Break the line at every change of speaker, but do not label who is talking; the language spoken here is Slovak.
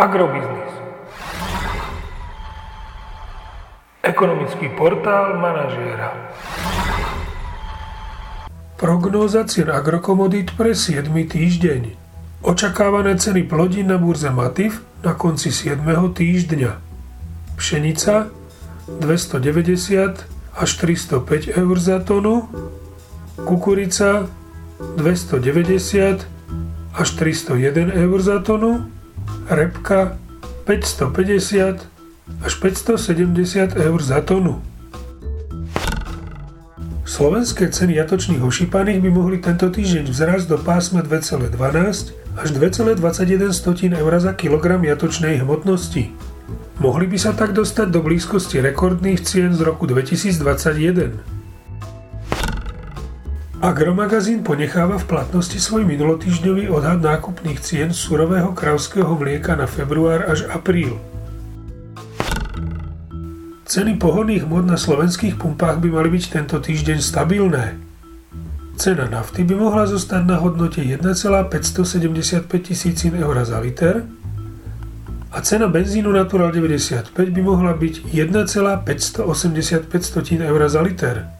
Agrobiznis. Ekonomický portál manažéra. Prognóza cien agrokomodít pre 7. týždeň. Očakávané ceny plodín na burze Matif na konci 7. týždňa. Pšenica 290 až 305 eur za tonu, kukurica 290 až 301 eur za tonu, repka 550 až 570 eur za tonu. Slovenské ceny jatočných ošípaných by mohli tento týždeň vzrásť do pásma 2,12 až 2,21 eur za kilogram jatočnej hmotnosti. Mohli by sa tak dostať do blízkosti rekordných cien z roku 2021. Agromagazín ponecháva v platnosti svoj minulotýždňový odhad nákupných cien surového kravského mlieka na február až apríl. Ceny pohodných mod na slovenských pumpách by mali byť tento týždeň stabilné. Cena nafty by mohla zostať na hodnote 1,575 tisícin eur za liter a cena benzínu Natural 95 by mohla byť 1,585 eur za liter.